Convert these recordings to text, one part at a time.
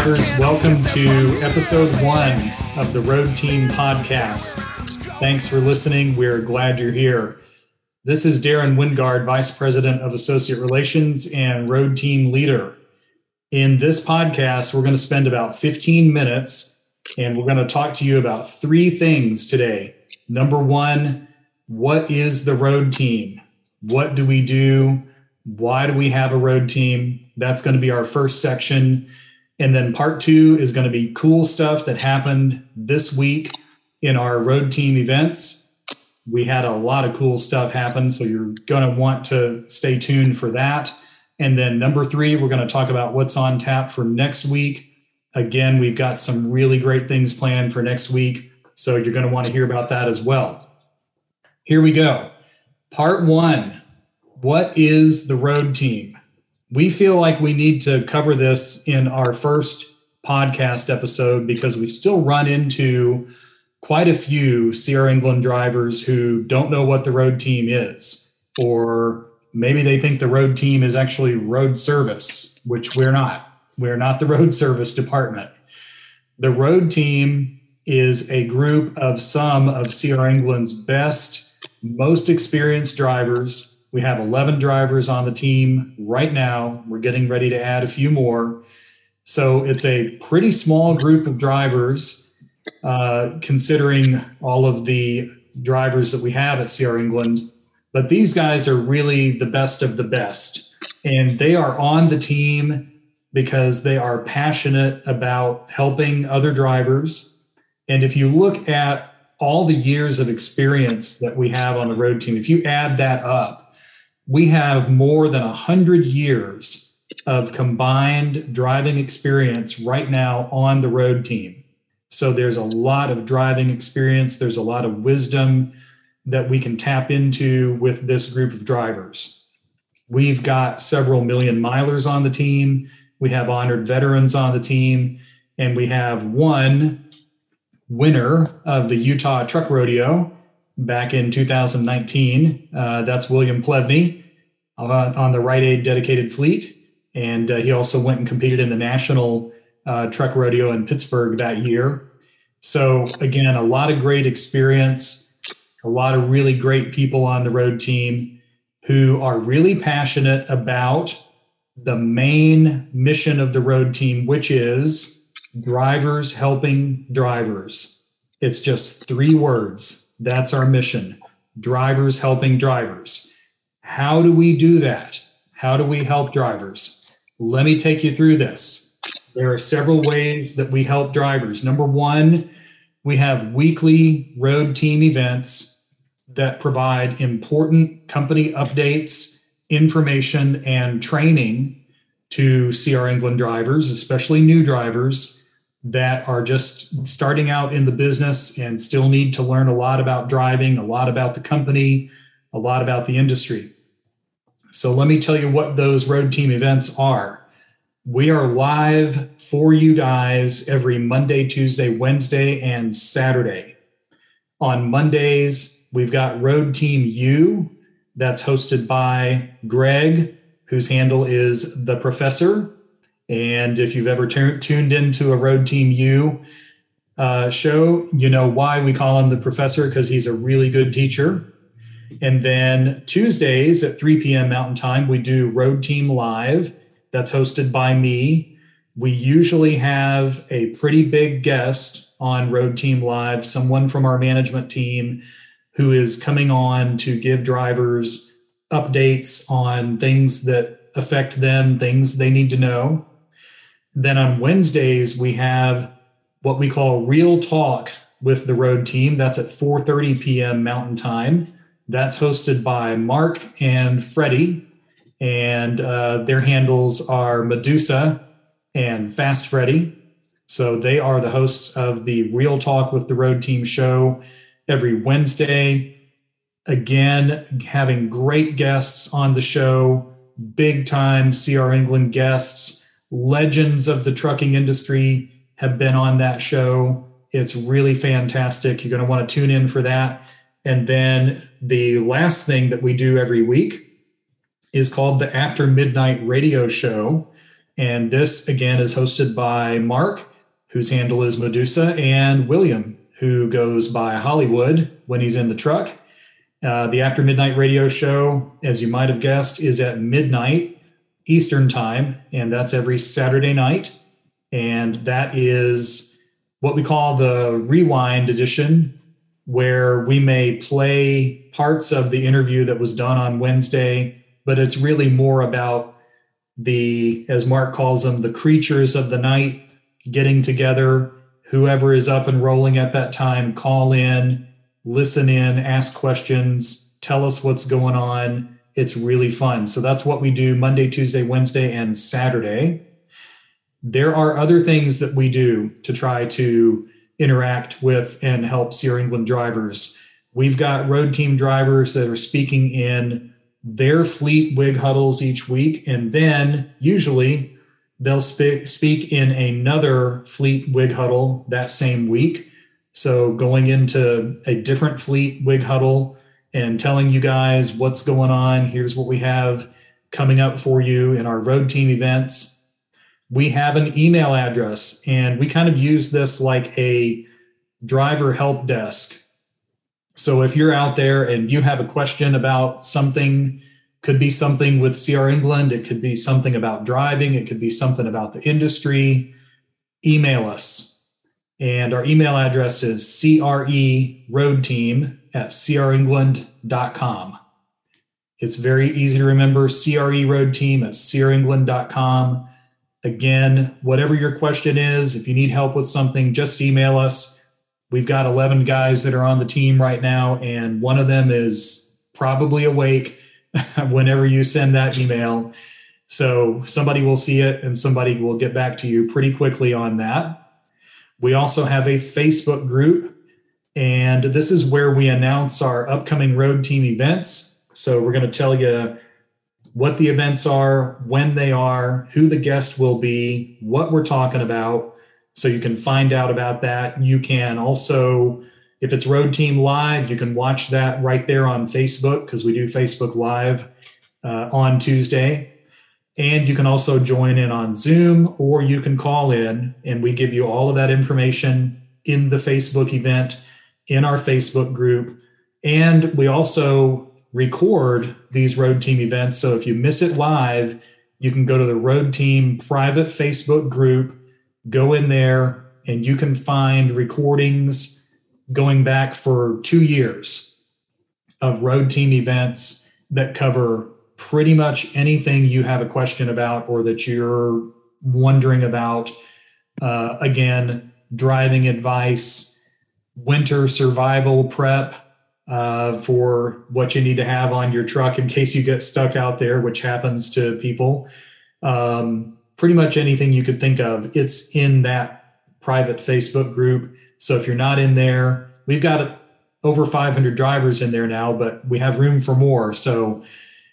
Welcome to episode one of the Road Team podcast. Thanks for listening. We're glad you're here. This is Darren Wingard, Vice President of Associate Relations and Road Team Leader. In this podcast, we're going to spend about 15 minutes and we're going to talk to you about three things today. Number one, what is the road team? What do we do? Why do we have a road team? That's going to be our first section. And then part two is going to be cool stuff that happened this week in our road team events. We had a lot of cool stuff happen, so you're going to want to stay tuned for that. And then number three, we're going to talk about what's on tap for next week. Again, we've got some really great things planned for next week, so you're going to want to hear about that as well. Here we go. Part one What is the road team? We feel like we need to cover this in our first podcast episode because we still run into quite a few CR England drivers who don't know what the road team is, or maybe they think the road team is actually road service, which we're not. We're not the road service department. The road team is a group of some of CR England's best, most experienced drivers we have 11 drivers on the team right now. We're getting ready to add a few more. So it's a pretty small group of drivers, uh, considering all of the drivers that we have at CR England. But these guys are really the best of the best. And they are on the team because they are passionate about helping other drivers. And if you look at all the years of experience that we have on the road team, if you add that up, we have more than 100 years of combined driving experience right now on the road team. So there's a lot of driving experience, there's a lot of wisdom that we can tap into with this group of drivers. We've got several million milers on the team, we have honored veterans on the team, and we have one winner of the Utah Truck Rodeo back in 2019. Uh, that's William Plevney on the Rite Aid dedicated fleet. And uh, he also went and competed in the national uh, truck rodeo in Pittsburgh that year. So, again, a lot of great experience, a lot of really great people on the road team who are really passionate about the main mission of the road team, which is drivers helping drivers. It's just three words that's our mission drivers helping drivers. How do we do that? How do we help drivers? Let me take you through this. There are several ways that we help drivers. Number one, we have weekly road team events that provide important company updates, information, and training to CR England drivers, especially new drivers that are just starting out in the business and still need to learn a lot about driving, a lot about the company, a lot about the industry. So, let me tell you what those road team events are. We are live for you guys every Monday, Tuesday, Wednesday, and Saturday. On Mondays, we've got Road Team U that's hosted by Greg, whose handle is The Professor and if you've ever t- tuned into a Road Team U uh, show, you know why we call him the professor because he's a really good teacher. And then Tuesdays at 3 p.m. Mountain Time, we do Road Team Live. That's hosted by me. We usually have a pretty big guest on Road Team Live, someone from our management team who is coming on to give drivers updates on things that affect them, things they need to know. Then on Wednesdays, we have what we call Real Talk with the road team. That's at 4:30 p.m. Mountain Time. That's hosted by Mark and Freddie, and uh, their handles are Medusa and Fast Freddy. So they are the hosts of the Real Talk with the Road Team show every Wednesday. Again, having great guests on the show, big time CR England guests legends of the trucking industry have been on that show. It's really fantastic. You're going to want to tune in for that. And then the last thing that we do every week is called the After Midnight Radio Show. And this, again, is hosted by Mark, whose handle is Medusa, and William, who goes by Hollywood when he's in the truck. Uh, the After Midnight radio show, as you might have guessed, is at midnight Eastern Time, and that's every Saturday night. And that is what we call the rewind edition, where we may play parts of the interview that was done on Wednesday, but it's really more about the, as Mark calls them, the creatures of the night getting together. Whoever is up and rolling at that time, call in, listen in, ask questions, tell us what's going on. It's really fun. So that's what we do Monday, Tuesday, Wednesday, and Saturday. There are other things that we do to try to interact with and help CR England drivers. We've got road team drivers that are speaking in their fleet WIG huddles each week, and then usually they'll speak, speak in another fleet WIG huddle that same week. So going into a different fleet WIG huddle and telling you guys what's going on. Here's what we have coming up for you in our road team events. We have an email address, and we kind of use this like a driver help desk. So if you're out there and you have a question about something, could be something with CR England, it could be something about driving, it could be something about the industry, email us. And our email address is creroadteam at crengland.com. It's very easy to remember CRE Road Team at crengland.com. Again, whatever your question is, if you need help with something, just email us. We've got 11 guys that are on the team right now, and one of them is probably awake whenever you send that email. So somebody will see it and somebody will get back to you pretty quickly on that. We also have a Facebook group and this is where we announce our upcoming road team events. So we're going to tell you what the events are, when they are, who the guest will be, what we're talking about. So you can find out about that. You can also, if it's Road Team Live, you can watch that right there on Facebook because we do Facebook Live uh, on Tuesday. And you can also join in on Zoom or you can call in and we give you all of that information in the Facebook event in our Facebook group. And we also record these road team events. So if you miss it live, you can go to the road team private Facebook group, go in there, and you can find recordings going back for two years of road team events that cover pretty much anything you have a question about or that you're wondering about. Uh, again, driving advice, winter survival prep uh, for what you need to have on your truck in case you get stuck out there, which happens to people. Um, pretty much anything you could think of, it's in that private Facebook group. So if you're not in there, we've got over 500 drivers in there now, but we have room for more. So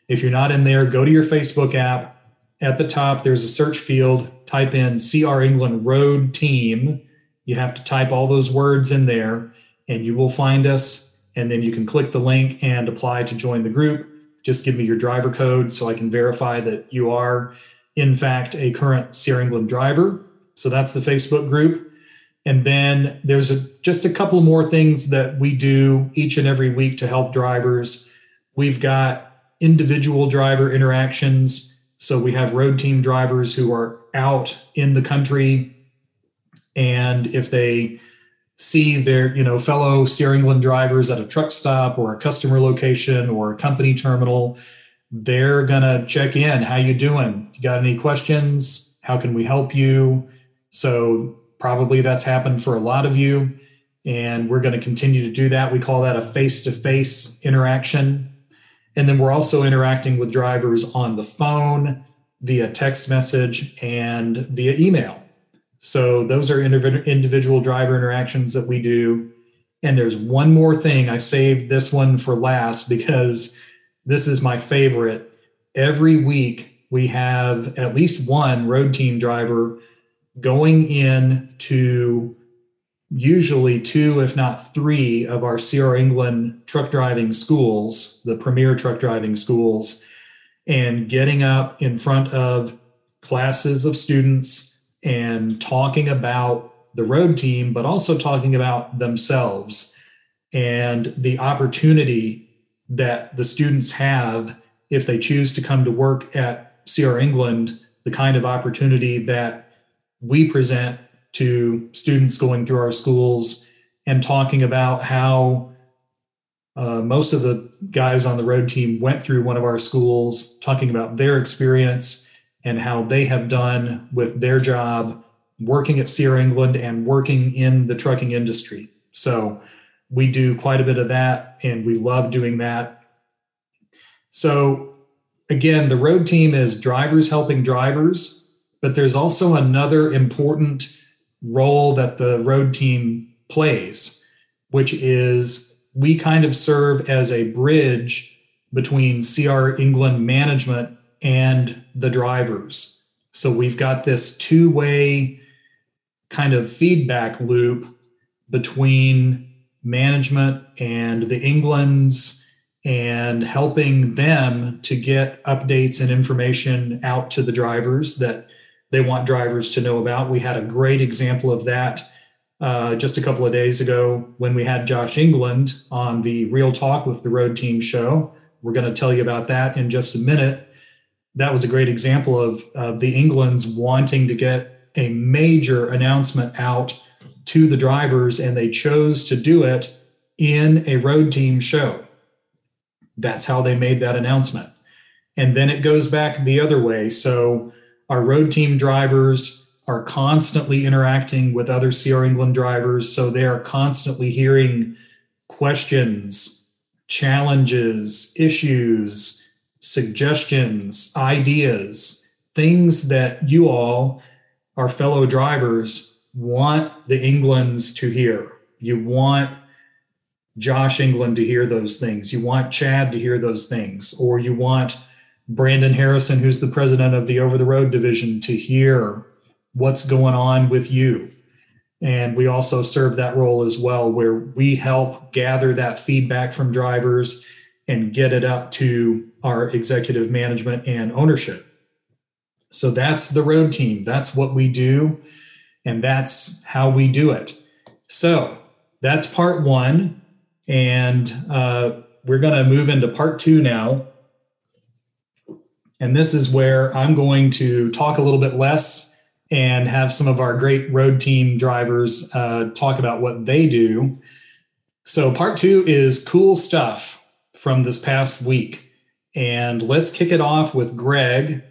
if you're not in there, go to your Facebook app. At the top, there's a search field. Type in CR England Road Team you have to type all those words in there and you will find us. And then you can click the link and apply to join the group. Just give me your driver code so I can verify that you are, in fact, a current CR England driver. So that's the Facebook group. And then there's a, just a couple more things that we do each and every week to help drivers. We've got individual driver interactions. So we have road team drivers who are out in the country and if they see their you know fellow CR England drivers at a truck stop or a customer location or a company terminal, they're gonna check in. How you doing? You got any questions? How can we help you? So probably that's happened for a lot of you, and we're going to continue to do that. We call that a face-to-face interaction, and then we're also interacting with drivers on the phone, via text message, and via email. So those are individual driver interactions that we do. And there's one more thing. I saved this one for last because this is my favorite. Every week we have at least one road team driver going in to usually two, if not three, of our CR England truck driving schools, the premier truck driving schools, and getting up in front of classes of students and talking about the road team, but also talking about themselves and the opportunity that the students have if they choose to come to work at CR England, the kind of opportunity that we present to students going through our schools and talking about how uh, most of the guys on the road team went through one of our schools, talking about their experience and how they have done with their job working at CR England and working in the trucking industry. So we do quite a bit of that and we love doing that. So again, the road team is drivers helping drivers, but there's also another important role that the road team plays, which is we kind of serve as a bridge between CR England management and the drivers. So we've got this two way kind of feedback loop between management and the Englands and helping them to get updates and information out to the drivers that they want drivers to know about. We had a great example of that uh, just a couple of days ago when we had Josh England on the Real Talk with the Road Team show. We're going to tell you about that in just a minute. That was a great example of, the Englands wanting to get a major announcement out to the drivers, and they chose to do it in a road team show. That's how they made that announcement. And then it goes back the other way. So our road team drivers are constantly interacting with other CR England drivers. So they are constantly hearing questions, challenges, issues, suggestions, ideas, things that you all, our fellow drivers, want the Englands to hear. You want Josh England to hear those things. You want Chad to hear those things, or you want Brandon Harrison, who's the president of the over the road division, to hear what's going on with you. And we also serve that role as well, where we help gather that feedback from drivers and get it up to our executive management and ownership. So that's the road team. That's what we do, and that's how we do it. So that's part one. And uh, we're going to move into part two now. And this is where I'm going to talk a little bit less and have some of our great road team drivers uh, talk about what they do. So, part two is cool stuff from this past week. And let's kick it off with Greg,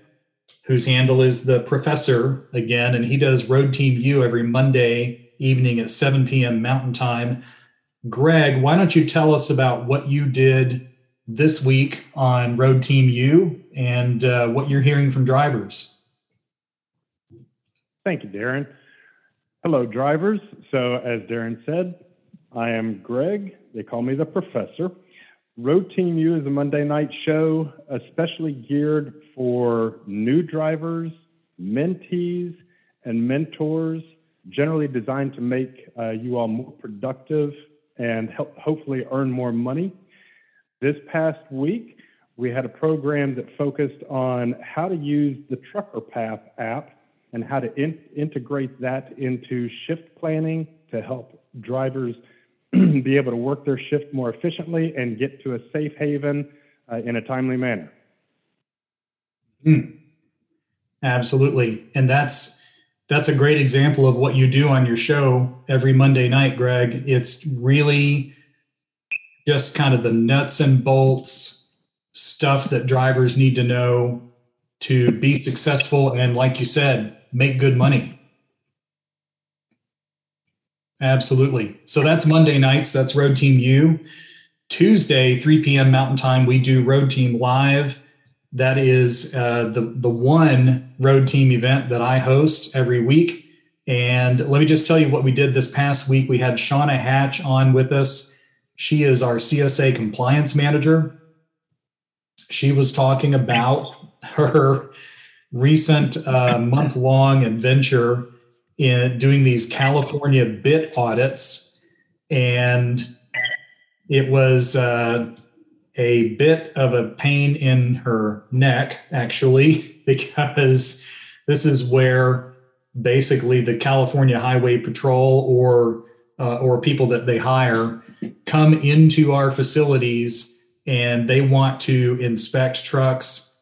whose handle is the professor again, and he does Road Team U every Monday evening at 7 p.m. Mountain Time. Greg, why don't you tell us about what you did this week on Road Team U and uh, what you're hearing from drivers? Thank you, Darren. Hello, drivers. So, as Darren said, I am Greg. They call me the professor. Road Team U is a Monday night show, especially geared for new drivers, mentees, and mentors, generally designed to make uh, you all more productive and help hopefully earn more money. This past week, we had a program that focused on how to use the Trucker Path app and how to in- integrate that into shift planning to help drivers be able to work their shift more efficiently and get to a safe haven uh, in a timely manner. Mm. Absolutely. And that's that's a great example of what you do on your show every Monday night, Greg. It's really just kind of the nuts and bolts stuff that drivers need to know to be successful and, like you said, make good money. Absolutely. So that's Monday nights. That's Road Team U. Tuesday, 3 p.m. Mountain Time, we do Road Team Live that is uh, the the one road team event that I host every week. And let me just tell you what we did this past week. We had Shauna Hatch on with us. She is our CSA compliance manager. She was talking about her recent uh, month long adventure in doing these California BIT audits. And it was uh, a bit of a pain in her neck, actually, because This is where basically the California Highway Patrol or uh, or people that they hire come into our facilities and they want to inspect trucks,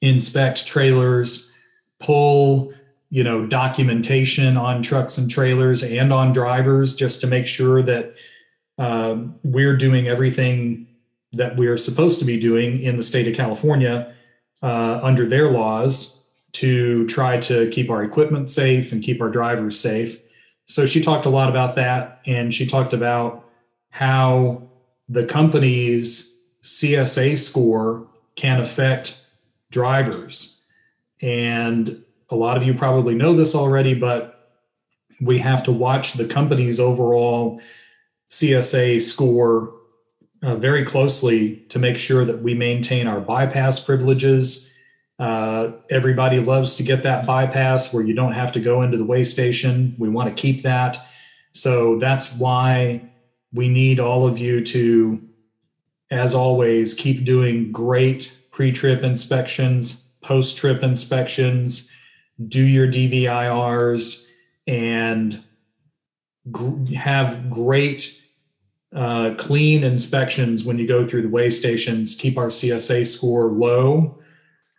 inspect trailers, pull you know documentation on trucks and trailers and on drivers just to make sure that uh, we're doing everything that we're supposed to be doing in the state of California uh, under their laws to try to keep our equipment safe and keep our drivers safe. So she talked a lot about that, and she talked about how the company's CSA score can affect drivers. And a lot of you probably know this already, but we have to watch the company's overall CSA score uh, very closely to make sure that we maintain our bypass privileges. Uh, everybody loves to get that bypass where you don't have to go into the way station. We want to keep that. So that's why we need all of you to, as always, keep doing great pre trip inspections, post trip inspections, do your DVIRs, and gr- have great uh, clean inspections when you go through the way stations. Keep our CSA score low.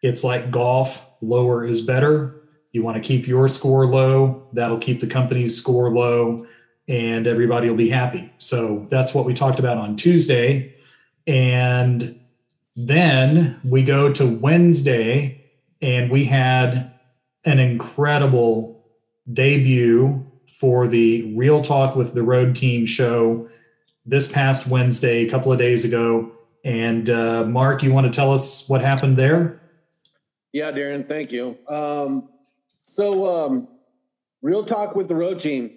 It's like golf, lower is better. You want to keep your score low, that'll keep the company's score low, and everybody will be happy. So that's what we talked about on Tuesday. And then we go to Wednesday, and we had an incredible debut for the Real Talk with the Road Team show this past Wednesday, a couple of days ago. And uh, Mark, you want to tell us what happened there? Yeah, Darren, thank you. Um, so, um, Real Talk with the Road Team,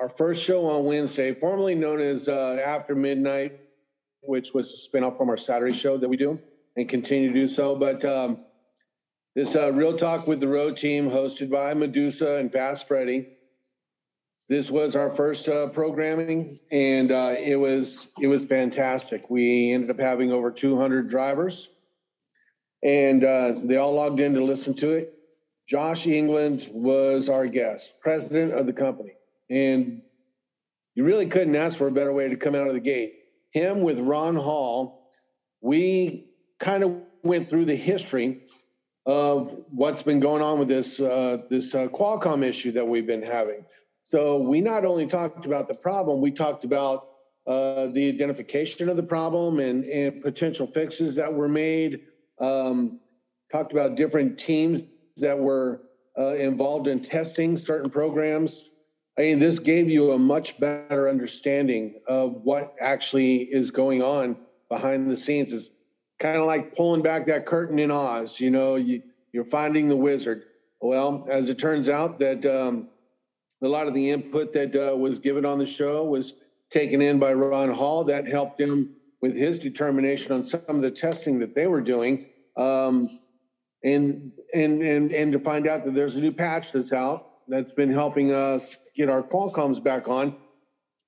our first show on Wednesday, formerly known as uh, After Midnight, which was a spinoff from our Saturday show that we do and continue to do so. But um, this uh, Real Talk with the Road Team, hosted by Medusa and Fast Freddy, this was our first uh, programming, and uh, it was it was fantastic. We ended up having over 200 drivers, and uh, they all logged in to listen to it. Josh England was our guest, president of the company, and you really couldn't ask for a better way to come out of the gate. Him with Ron Hall, we kind of went through the history of what's been going on with this uh, this uh, Qualcomm issue that we've been having so we not only talked about the problem, we talked about uh, the identification of the problem and, and potential fixes that were made. Um, talked about different teams that were uh, involved in testing certain programs. I mean, this gave you a much better understanding of what actually is going on behind the scenes. It's kind of like pulling back that curtain in Oz. You know, you, you're finding the wizard. Well, as it turns out, that um, a lot of the input that uh, was given on the show was taken in by Ron Hall. That helped him with his determination on some of the testing that they were doing, um, and and and and to find out that there's a new patch that's out that's been helping us get our Qualcomms back on.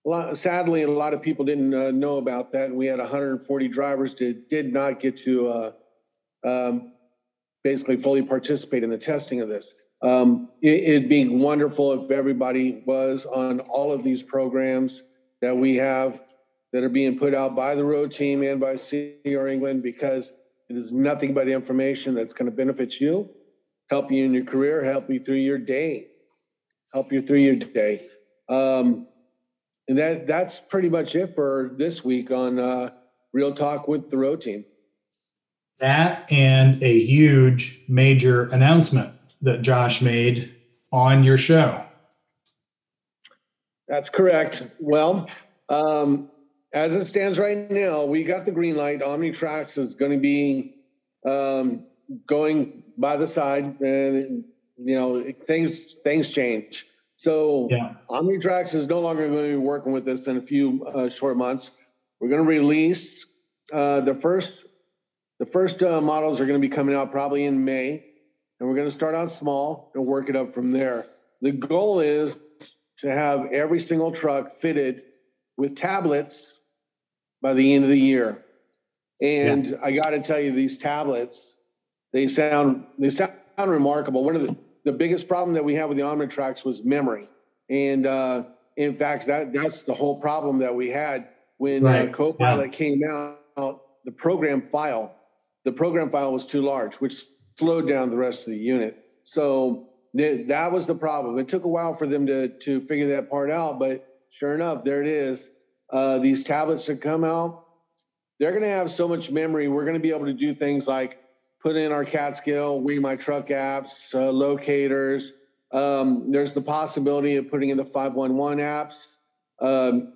Lot, sadly, a lot of people didn't uh, know about that. and We had 140 drivers that did not get to uh, um, basically fully participate in the testing of this. Um, it, would be wonderful if everybody was on all of these programs that we have that are being put out by the road team and by CR England because it is nothing but information that's going to benefit you, help you in your career, help you through your day, help you through your day. Um, and that that's pretty much it for this week on uh, Real Talk with the Road Team. That and a huge major announcement that Josh made on your show. That's correct. Well, um, as it stands right now, we got the green light. Omnitracs is going to be um, going by the side, and you know things things change. So yeah. Omnitracs is no longer going to be working with us in a few uh, short months. We're going to release uh, the first the first uh, models are going to be coming out probably in May and we're going to start out small and work it up from there. The goal is to have every single truck fitted with tablets by the end of the year. And yeah. I got to tell you, these tablets, they sound they sound remarkable. One of the the biggest problem that we had with the Omnitracs was memory. And uh, in fact, that that's the whole problem that we had when uh, right. uh, Copilot yeah. came out. The program file, the program file was too large, which slowed down the rest of the unit. So th- that was the problem. It took a while for them to to figure that part out, but sure enough, there it is. Uh, these tablets that come out, they're going to have so much memory. We're going to be able to do things like put in our Catskill, Weigh My Truck apps, uh, locators. Um, there's the possibility of putting in the 511 apps. Um,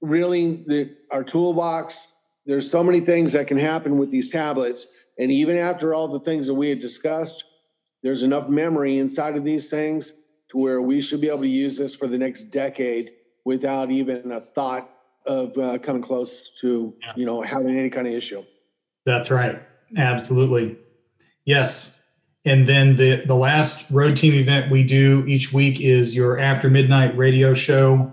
really, the, our toolbox, there's so many things that can happen with these tablets. And even after all the things that we had discussed, there's enough memory inside of these things to where we should be able to use this for the next decade without even a thought of uh, coming close to, yeah. you know, having any kind of issue. That's right. Absolutely. Yes. And then the, the last road team event we do each week is your after midnight radio show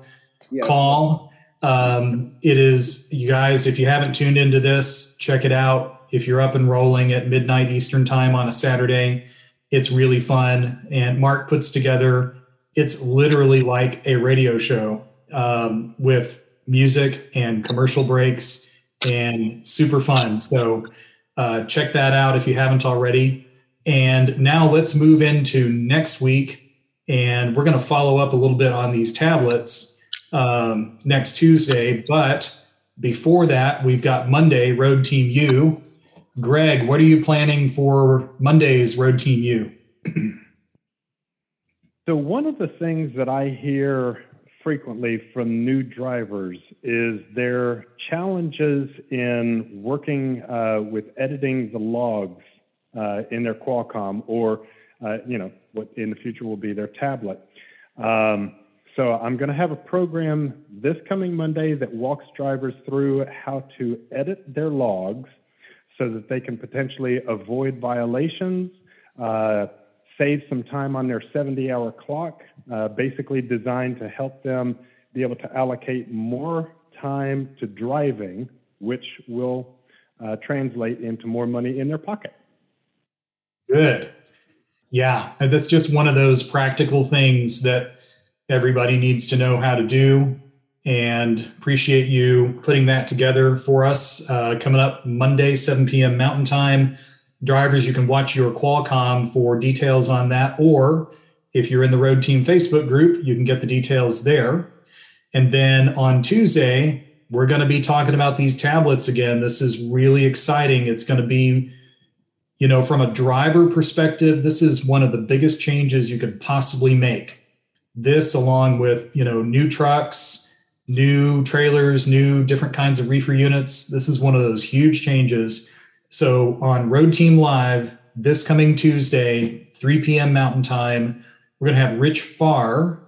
yes. call. Um, it is, you guys, if you haven't tuned into this, check it out. If you're up and rolling at midnight Eastern time on a Saturday, it's really fun. And Mark puts together, it's literally like a radio show um, with music and commercial breaks and super fun. So, uh, check that out if you haven't already. And now let's move into next week. And we're going to follow up a little bit on these tablets um, next Tuesday. But before that, we've got Monday, Road Team U. Greg, what are you planning for Monday's Road Team U? so, one of the things that I hear frequently from new drivers is their challenges in working uh, with editing the logs uh, in their Qualcomm or, uh, you know, what in the future will be their tablet. Um, so I'm going to have a program this coming Monday that walks drivers through how to edit their logs so that they can potentially avoid violations, uh, save some time on their 70 hour clock, uh, basically designed to help them be able to allocate more time to driving, which will uh, translate into more money in their pocket. Good. Yeah, that's just one of those practical things that everybody needs to know how to do. And appreciate you putting that together for us. Uh, coming up Monday, 7 p.m. Mountain Time drivers, you can watch your Qualcomm for details on that. Or if you're in the Road Team Facebook group, you can get the details there. And then on Tuesday, we're going to be talking about these tablets again. This is really exciting. It's going to be, you know, from a driver perspective, this is one of the biggest changes you could possibly make. This, along with, you know, new trucks, new trailers, new different kinds of reefer units, this is one of those huge changes so on Road Team Live this coming Tuesday, 3 p.m. Mountain Time, we're going to have Rich Farr.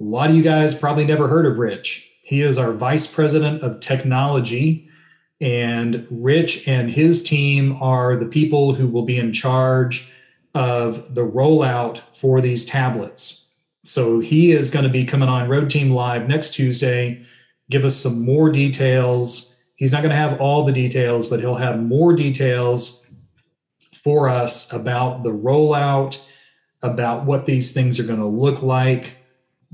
A lot of you guys probably never heard of Rich. He is our Vice President of Technology. And Rich and his team are the people who will be in charge of the rollout for these tablets. So he is going to be coming on Road Team Live next Tuesday, give us some more details He's not going to have all the details, but he'll have more details for us about the rollout, about what these things are going to look like,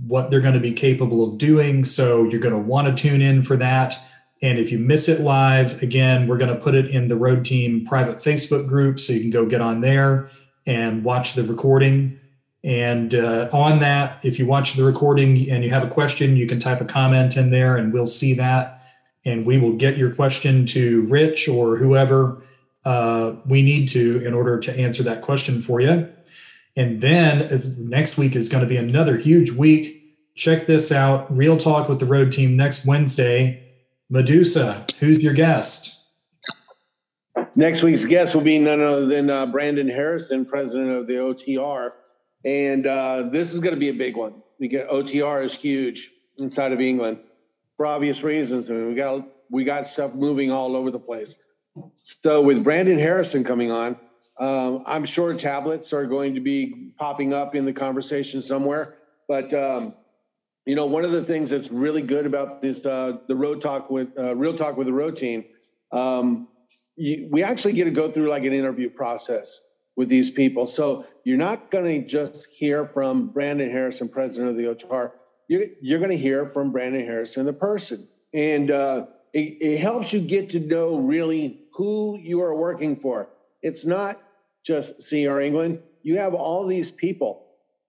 what they're going to be capable of doing. So you're going to want to tune in for that. And if you miss it live, again, we're going to put it in the Road Team private Facebook group. So you can go get on there and watch the recording. And uh, on that, if you watch the recording and you have a question, you can type a comment in there and we'll see that and we will get your question to Rich or whoever uh, we need to in order to answer that question for you. And then as next week is going to be another huge week. Check this out Real Talk with the Road Team next Wednesday. Medusa, who's your guest? Next week's guest will be none other than uh, Brandon Harrison, president of the OTR. And uh, this is going to be a big one. Get OTR is huge inside of England for obvious reasons. I mean, we got we got stuff moving all over the place. So with Brandon Harrison coming on, um, I'm sure tablets are going to be popping up in the conversation somewhere. But um, you know, one of the things that's really good about this uh, the road talk with uh, real talk with the road team, um, you, we actually get to go through like an interview process. with these people. So you're not going to just hear from Brandon Harrison, president of the OTR. You're, you're going to hear from Brandon Harrison, the person. And uh, it, it helps you get to know really who you are working for. It's not just CR England. You have all these people,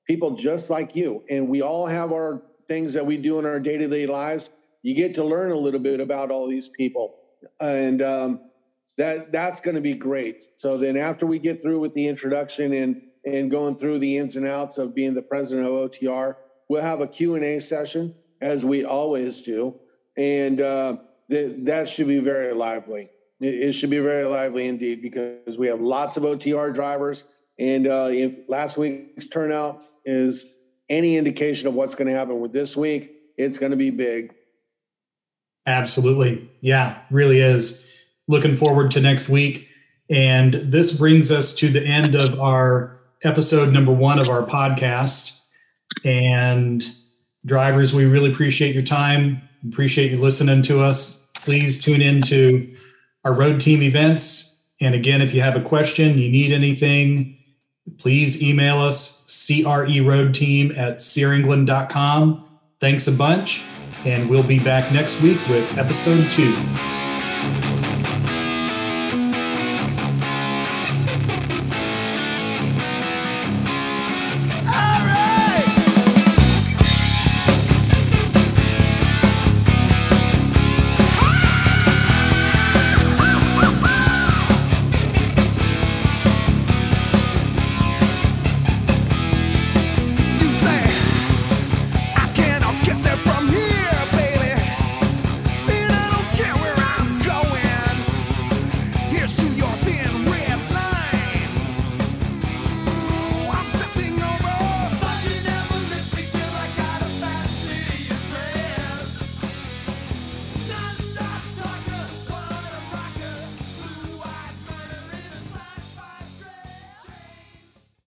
people just like you. And we all have our things that we do in our day to day lives. You get to learn a little bit about all these people. And um, that that's going to be great. So then after we get through with the introduction and and going through the ins and outs of being the president of OTR, we'll have a Q&A session as we always do. And uh, th- that should be very lively. It, it, should be very lively indeed because we have lots of OTR drivers. And uh, if last week's turnout is any indication of what's going to happen with this week, it's going to be big. Absolutely. Yeah, really is looking forward to next week. And this brings us to the end of our episode number one of our podcast. And drivers, we really appreciate your time. Appreciate you listening to us. Please tune in to our road team events. And again, if you have a question, you need anything, please email us creroadteam at crengland.com. Thanks a bunch. And we'll be back next week with episode two.